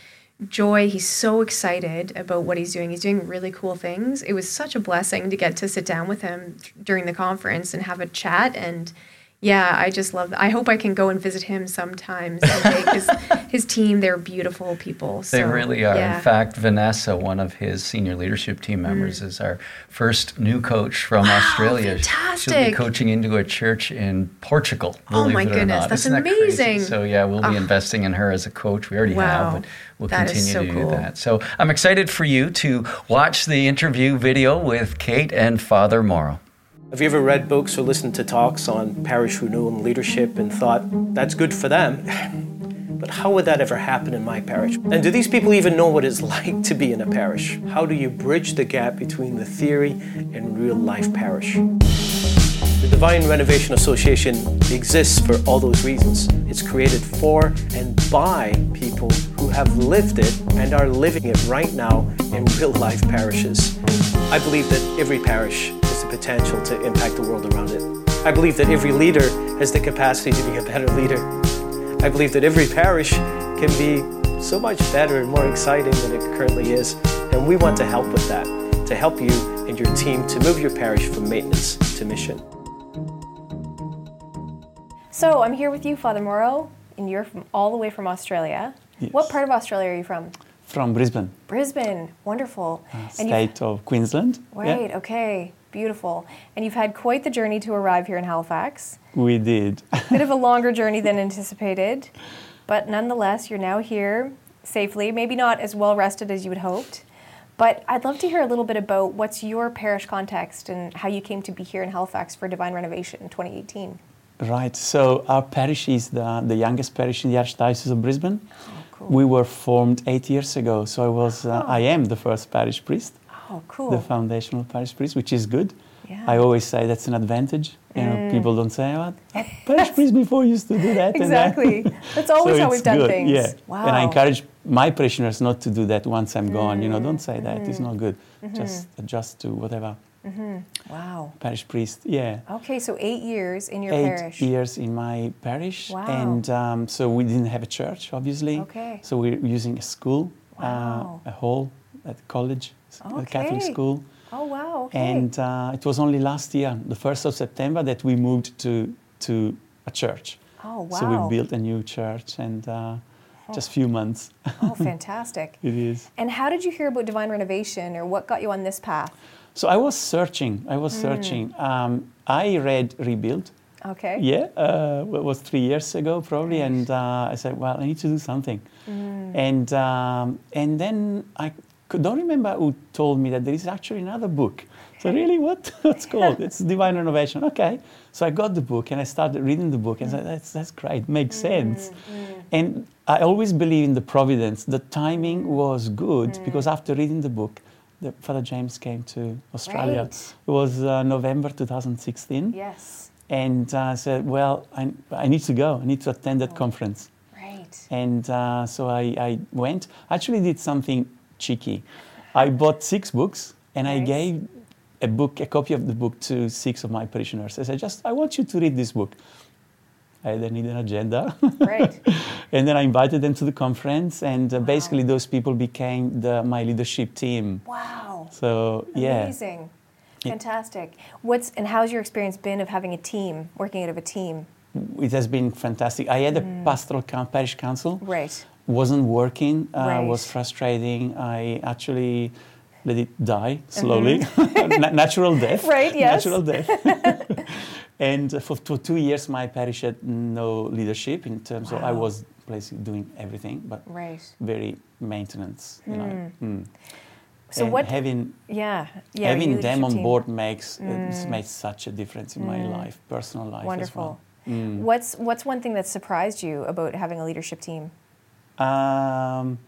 joy. He's so excited about what he's doing. He's doing really cool things. It was such a blessing to get to sit down with him during the conference and have a chat. And yeah, I just love. That. I hope I can go and visit him sometimes. His, his team, they're beautiful people. They really are. yeah. In fact, Vanessa, one of his senior leadership team members, is our first new coach from Australia. She'll be coaching into a church in Portugal. Oh, my goodness, that's Isn't that amazing. So yeah, we'll be Ah. investing in her as a coach. We already Wow. have, but we'll That continue so to cool. do that. So I'm excited for you to watch the interview video with Kate and Father Morrow. Have you ever read books or listened to talks on parish renewal and leadership and thought, that's good for them? But how would that ever happen in my parish? And do these people even know what it's like to be in a parish? How do you bridge the gap between the theory and real life parish? The Divine Renovation Association exists for all those reasons. It's created for and by people who have lived it and are living it right now in real life parishes. I believe that every parish potential to impact the world around it. I believe that every leader has the capacity to be a better leader. I believe that every parish can be so much better and more exciting than it currently is. And we want to help with that, to help you and your team to move your parish from maintenance to mission. So I'm here with you, Father Morrow, and you're from all the way from Australia. Yes. What part of Australia are you from? From Brisbane, Brisbane. Wonderful. uh, state of Queensland. Yeah, Right. Okay. Beautiful. And you've had quite the journey to arrive here in Halifax. we did. A bit of a longer journey than anticipated, but nonetheless, you're now here safely. Maybe not as well rested as you had hoped. But I'd love to hear a little bit about what's your parish context and how you came to be here in Halifax for Divine Renovation in 2018. right. So our parish is the, the youngest parish in the Archdiocese of Brisbane. cool. We were formed eight years ago. So I was, uh, I am the first parish priest, Oh, cool. the foundational parish priest, which is good. Yeah. I always say that's an advantage. You know, people don't say, "Oh, parish priest before used to do that." that." Exactly. That's always So how we've done good, things. Yeah. Wow. And I encourage my parishioners not to do that once I'm gone. You know, don't say that. Mm. It's not good. Mm-hmm. Just adjust to whatever Wow. parish priest. Yeah. Okay, so eight years in your Eight parish. years in my parish, Wow. and um, so we didn't have a church, obviously. Okay. So we're using a school, Wow. uh, a hall at college, a Catholic school. Oh wow. Okay. And uh, it was only last year, the 1st of September, that we moved to, to a church. oh wow. So we built a new church and uh, just few months oh, fantastic. it is. And how did you hear about divine renovation, or what got you on this path? So I was searching, I Mm. was searching. Um, I read Rebuilt, Okay. yeah, uh, it was three years ago probably, and uh, I said, well, I need to do something. Mm. And, um, and then I don't remember who told me that there is actually another book. So really, what? What's called? It's Divine Renovation. Okay. So I got the book and I started reading the book and I said, that's, that's great, makes sense. And I always believe in the providence. The timing was good because after reading the book, the, Father James came to Australia. Right. It was uh, November 2016. Yes. And uh, I said, well, I, I need to go. I need to attend that conference. Right. And uh, so I, I went. I actually did something cheeky. I bought six books and I gave a book, a copy of the book to six of my parishioners. I said, just, I want you to read this book. I didn't need an agenda. Right. and then I invited them to the conference, and uh, basically those people became the, my leadership team. Wow. So yeah, Amazing. Fantastic. What's and how's your experience been of having a team, working out of a team? it has been fantastic. I had a pastoral parish council. Right. Wasn't working, uh, was frustrating. I actually let it die slowly, Na- natural death. Mm-hmm. Right, yes. Natural death. and uh, for, for two years, my parish had no leadership in terms of I was basically doing everything, but Right. very maintenance. You know. Mm. So And what? having yeah. Yeah. having them on team. Mm. board makes it's made such a difference in my life, personal life Wonderful. as well. Mm. What's What's one thing that surprised you about having a leadership team? Um,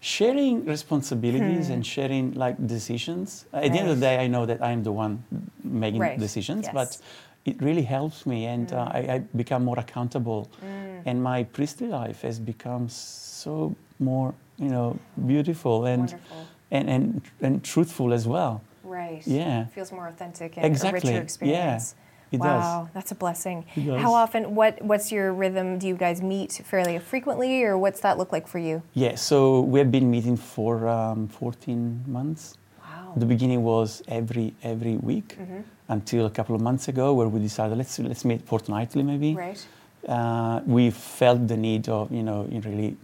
sharing responsibilities Hmm. and sharing like decisions. At the end of the day, I know that I'm the one making Right. decisions, Yes. but it really helps me, and uh, Mm. I, I become more accountable, and my priestly life has become so more, you know, beautiful and Wonderful. and and, and truthful as well. Right. Yeah. Feels more authentic and Exactly. a richer experience. Yeah, it does. wow, that's a blessing. How often? What What's your rhythm? Do you guys meet fairly frequently, or what's that look like for you? Yeah, so we've been meeting for um, 14 months. Wow. The beginning was every every week Mm-hmm. until a couple of months ago, where we decided let's let's meet fortnightly maybe. Right. Uh, we felt the need of you know in really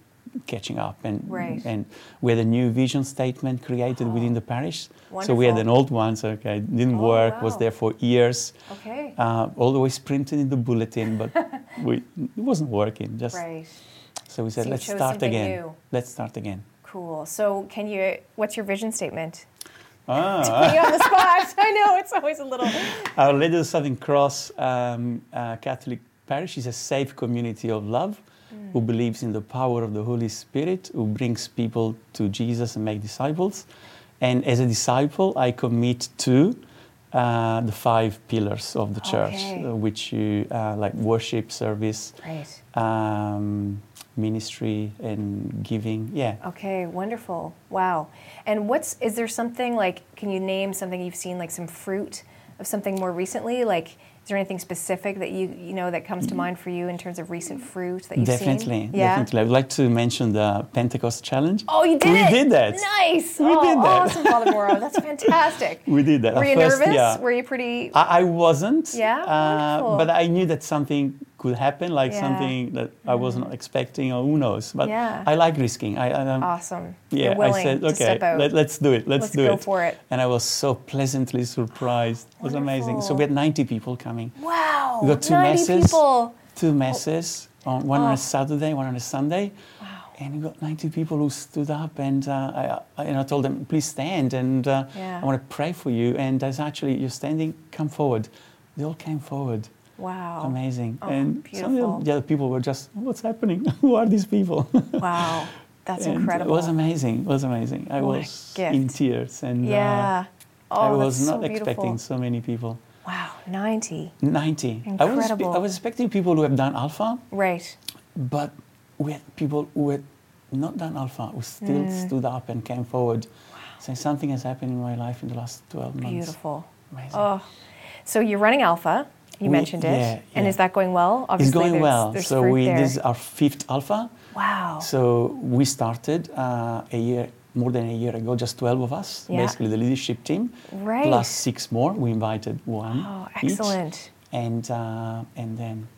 catching up and Right. and we had a new vision statement created within the parish. So we had an old one, so okay, didn't Oh, work, was there for years. Okay. Uh, always printed in the bulletin, but we, it wasn't working. Just right. so we said, So let's start again. new. Let's start again. Cool. So, can you? What's your vision statement? Ah. Put you on the spot. I know it's always a little. Our Lady of the Southern Cross um, uh, Catholic parish is a safe community of love who believes in the power of the Holy Spirit, who brings people to Jesus and make disciples. And as a disciple, I commit to uh, the five pillars of the church, Okay. uh, which you uh, like worship, service, Right. um, ministry, and giving. Yeah. Okay, wonderful. Wow. And what's is there something like can you name something you've seen like some fruit of something more recently? Like there anything specific that you you know that comes to mind for you in terms of recent fruit that you've Definitely, seen? Yeah. definitely. I would like to mention the Pentecost Challenge. Oh, you did We it. did that. Nice. We oh, did that. awesome, Father Morrow. That's fantastic. We did that. Were you first, nervous? yeah. Were you pretty? I, I wasn't. Yeah? Uh, but I knew that something could happen, like Yeah. something that I was not expecting, or who knows. But Yeah. I like risking. I, I um, awesome. yeah, I said, okay, let, us do it. Let's, Let's do go it. for it. And I was so pleasantly surprised. It was amazing. So we had 90 people coming. wow. We got two 90 masses. people. Two masses, on, one on Oh. a Saturday, one on a Sunday. Wow. And we got 90 people who stood up, and uh, I, I, and I told them, please stand, and uh, Yeah. I want to pray for you. And as actually, you're standing, come forward. They all came forward. Wow. Amazing. Oh, and some of the other people were just, what's happening? Who are these people? Wow. That's incredible. It was amazing. It was amazing. I What was in tears, and uh, Yeah. Oh, I was not so expecting so many people. Wow, 90. 90. I was, Incredible. I was expecting people who have done Alpha, Right. but we had people who had not done Alpha who still Mm. stood up and came forward, saying something has happened in my life in the last 12 months. Beautiful. Amazing. Oh, so you're running Alpha. You We- mentioned it, yeah, and yeah. is that going well? it's Obviously, going there's, well. There's so we there. this is our fifth Alpha. wow. So we started uh, a year, more than a year ago, just 12 of us, Yeah. basically the leadership team, Right. plus six more. We invited one. oh, each. And, uh, and then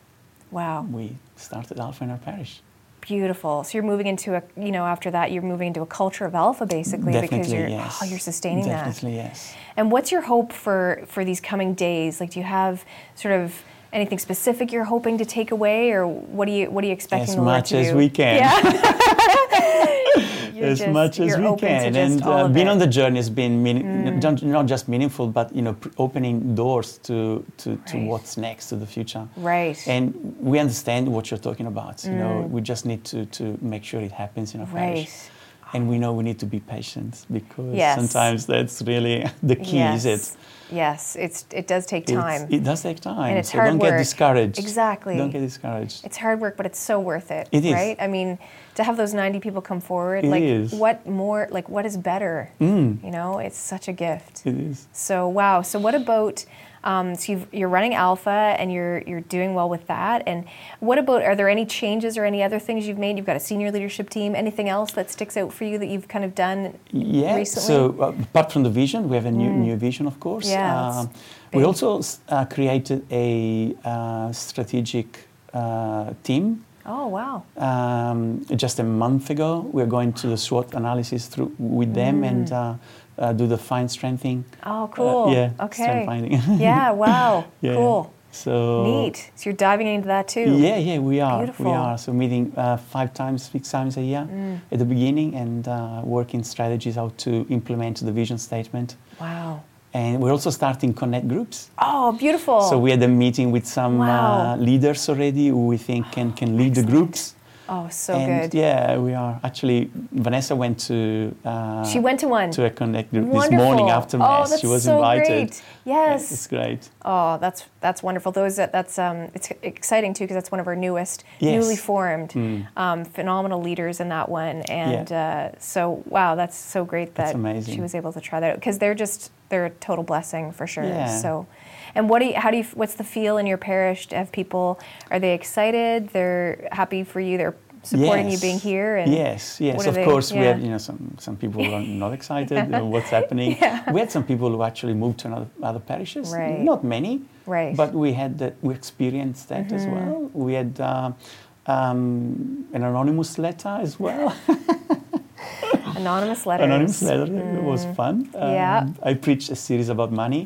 Wow. we started Alpha in our parish. Beautiful. So you're moving into a, you know, after that, you're moving into a culture of Alpha, basically, because you're, oh, yes. oh, you're sustaining that. Definitely, yes. And what's your hope for for these coming days? Like, do you have sort of anything specific you're hoping to take away, or what do you what are you expecting As the Lord much to as do? we can. Yeah. You're as just- much as we can. And uh, being it. Mm. on the journey has been meaning, not, not just meaningful, but you know, pr- opening doors to, to, to what's next, to the future. Right. Mm. And we understand what you're talking about. You know, we just need to, to make sure it happens in our parish. And we know we need to be patient because Yes. sometimes that's really the key, yes. is it? Yes, it's it does take It's- time. it does take time. And it's so hard don't work. get discouraged. Exactly. Don't get discouraged. it's hard work, but it's so worth it. It is. right? I mean, to have those ninety people come forward, It like is. what more? Like what is better? Mm, You know, it's such a gift. it is. So wow. So what about? Um, so you've, you're running Alpha, and you're you're doing well with that. And what about? Are there any changes or any other things you've made? You've got a senior leadership team. Anything else that sticks out for you that you've kind of done Yeah. recently? So uh, apart from the vision, we have a new new vision, of course. Yeah, Um, we also uh, created a uh, strategic uh, team. oh wow. Um, just a month ago, we are going to the SWOT analysis through with them and uh, uh, do the fine strengthening. Oh uh, cool. yeah. Okay. Strength finding. yeah. Wow. Yeah. Cool. So Neat. So you're diving into that too. Yeah, yeah, we are. Beautiful. We are. So meeting uh, five times, six times a year Mm. at the beginning and uh, working strategies how to implement the vision statement. Wow. And we're also starting connect groups. Oh, beautiful. So we had a meeting with some Wow. uh, leaders already who we think can, can lead the groups. Oh, so and good. yeah, we are actually. Vanessa went to. Uh, She went to one. to a connect group this Wonderful. morning after Oh, mass. that's she was so invited. great. Yes. it's great. Oh, that's that's wonderful. Those that that's um, it's exciting too because that's one of our newest, Yes. newly formed, um, phenomenal leaders in that one. And uh, so, wow, that's so great that she was able to try that out because they're just they're a total blessing for sure. Yeah. So, and what do you, how do you what's the feel in your parish to have people? Are they excited? They're happy for you. They're supporting you being here. And yes, yes. Of they- course, we yeah. have you know some some people who are not excited. what's happening? We had some people who actually moved to another other parishes. Right. Not many. Right. Mm-hmm. But we had that. We experienced that as well. We had. Uh, um, an anonymous letter as well. anonymous letters. anonymous letter it was fun. Um, Yeah. I preached a series about money.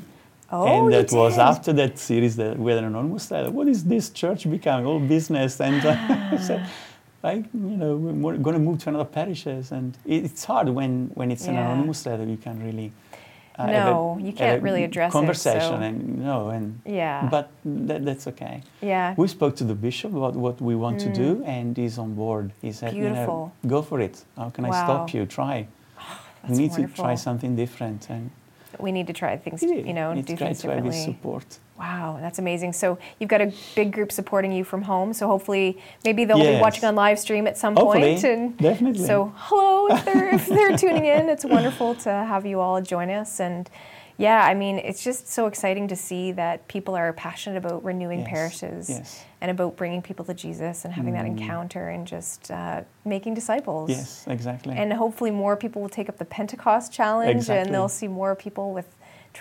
Oh, and that was did. after that series that we had an anonymous letter. What is this church becoming? All business. And uh, I said, I, you know, we're going to move to another parishes. And it, it's hard when, when it's an anonymous letter. You can really uh, No, a- you can't really address it, conversation so- and no and Yeah. but that, that's okay. Yeah. we spoke to the bishop about what we want to do and he's on board. He said you know go for it. How can i stop you? Try. We That's need to try something different and we need to try things, yeah, you know, do things to have his differently. support Wow, that's amazing. So you've got a big group supporting you from home. So hopefully, maybe they'll be watching on live stream at some Hopefully, point. And definitely. So hello, if they're if they're tuning in, it's wonderful to have you all join us. And yeah, I mean, it's just so exciting to see that people are passionate about renewing Yes, parishes yes. and about bringing people to Jesus and having that Mm. encounter and just uh, making disciples. yes exactly And hopefully, more people will take up the Pentecost challenge, Exactly. and they'll see more people with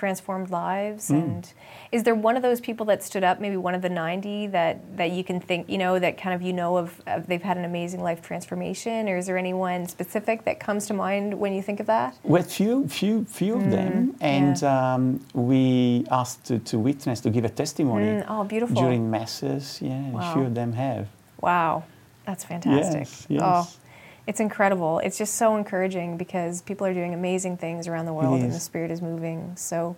transformed lives. Mm. And is there one of those people that stood up, maybe one of the ninety that that you can think, you know, that kind of you know of, of they've had an amazing life transformation, or is there anyone specific that comes to mind when you think of that? Well, few, few, few of them, and um, we asked to, to witness, to give a testimony Mm, oh, beautiful. during masses. Yeah, Wow. a few of them have. Wow, that's fantastic. Yes, yes. Oh, it's incredible. It's just so encouraging because people are doing amazing things around the world and the. Spirit is moving. So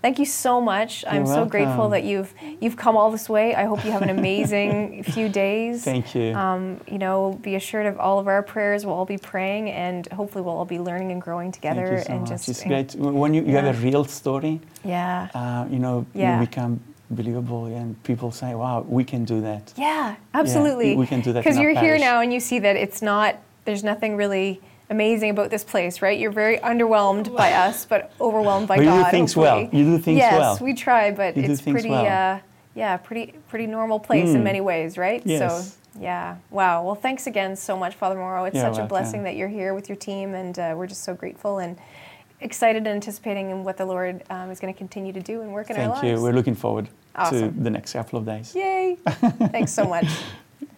thank you so much. I'm You're so grateful that you've you've come all this way. I hope you have an amazing few days. Thank you. Um, you know, be assured of all of our prayers. We'll all be praying, and hopefully, we'll all be learning and growing together. Thank you so and much. just it's great when you, you yeah. have a real story. Yeah. Uh, you know, Yeah. you become believable, and people say, "Wow, we can do that." Yeah, absolutely. we can do that Because you're here now and you see that it's not, there's nothing really amazing about this place, right? You're very underwhelmed by us, but overwhelmed by But you do God. things hopefully. well. You do things yes, well. Yes, we try, but You it's pretty, well. uh, yeah, pretty, pretty normal place in Mm. many ways, right? Yes. So, yeah. Wow. Well, thanks again so much, Father Morrow. It's You're such a blessing that you're here with your team, and uh, we're just so grateful and excited and anticipating in what the Lord um, is going to continue to do and work in our lives. Thank you. We're looking forward to the next couple of days. Yay! thanks so much.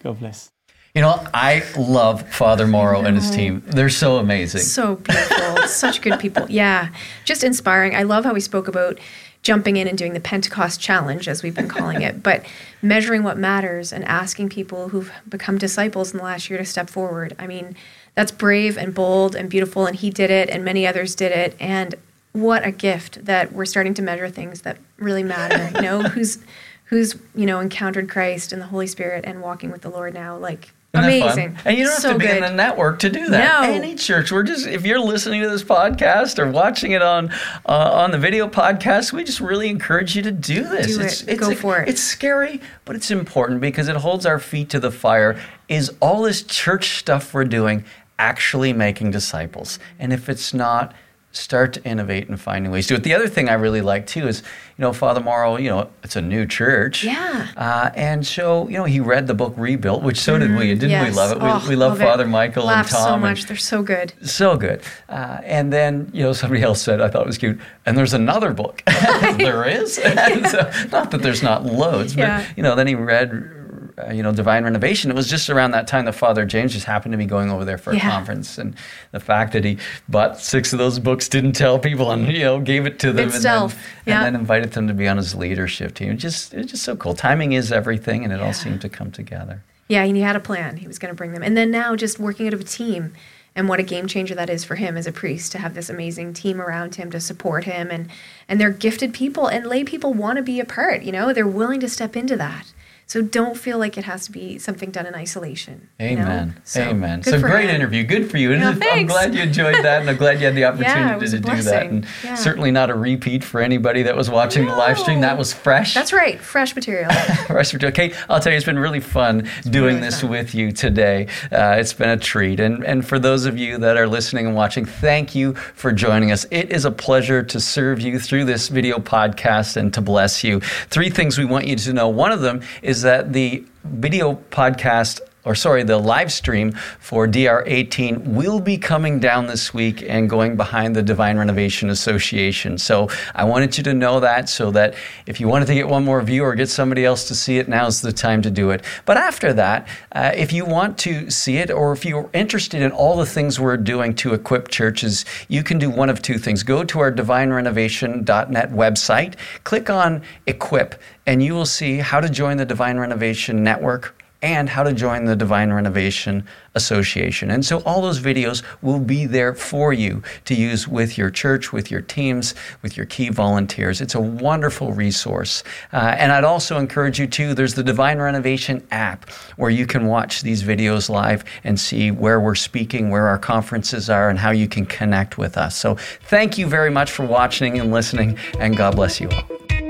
God bless. You know, I love Father Morrow and his team. They're so amazing. So beautiful. Such good people. Yeah. Just inspiring. I love how we spoke about jumping in and doing the Pentecost challenge, as we've been calling it, but measuring what matters and asking people who've become disciples in the last year to step forward. I mean, that's brave and bold and beautiful, and he did it, and many others did it. And what a gift that we're starting to measure things that really matter. You know, who's who's you know encountered Christ and the Holy Spirit and walking with the Lord now, like Isn't amazing. And you don't have to be good. in the network to do that. No. Any church. We're just if you're listening to this podcast or watching it on uh, on the video podcast, we just really encourage you to do this. Do it's, it. It's Go for it. It's scary, but it's important because it holds our feet to the fire. Is all this church stuff we're doing actually making disciples? And if it's not, start to innovate and finding ways to do it. The other thing I really like too is, you know, Father Morrow, you know, it's a new church. Yeah. Uh, and so, you know, he read the book Rebuilt, which so did we. And didn't we love it? We, Oh, we love it. Father Michael Laugh and Tom. so and- much. They're so good. so good. Uh, and then, you know, somebody else said, I thought it was cute, and there's another book. there is. And so, not that there's not loads, but, Yeah. you know, then he read, uh, you know, Divine Renovation. It was just around that time that Father James just happened to be going over there for a conference. And the fact that he bought six of those books, didn't tell people, and, you know, gave it to them. Good and. Then, Yeah. and then invited them to be on his leadership team. It just, it's just so cool. Timing is everything, and it all seemed to come together. Yeah, and he had a plan. He was going to bring them. And then now just working out of a team and what a game changer that is for him as a priest to have this amazing team around him to support him and and they're gifted people and lay people want to be a part, you know, they're willing to step into that. So don't feel like it has to be something done in isolation. you know? Amen. So, Amen. So great him. interview. Good for you. And Yeah, I'm glad you enjoyed that, and I'm glad you had the opportunity was to do that. And Yeah. certainly not a repeat for anybody that was watching the live stream. That was fresh. That's right, fresh material. Of it. Okay, I'll tell you, it's been really fun doing really this fun. with you today. Uh, it's been a treat. And, and for those of you that are listening and watching, thank you for joining us. It is a pleasure to serve you through this video podcast and to bless you. Three things we want you to know. One of them that the video podcast or sorry, the live stream for DR18 will be coming down this week and going behind the Divine Renovation Association. So I wanted you to know that so that if you wanted to get one more view or get somebody else to see it, now's the time to do it. But after that, uh, if you want to see it or if you're interested in all the things we're doing to equip churches, you can do one of two things. Go to our divinerenovation.net website, click on Equip, and you will see how to join the Divine Renovation Network and how to join the Divine Renovation Association. And so all those videos will be there for you to use with your church, with your teams, with your key volunteers. It's a wonderful resource. Uh, and I'd also encourage you to, there's the Divine Renovation app where you can watch these videos live and see where we're speaking, where our conferences are, and how you can connect with us. So thank you very much for watching and listening, and God bless you all.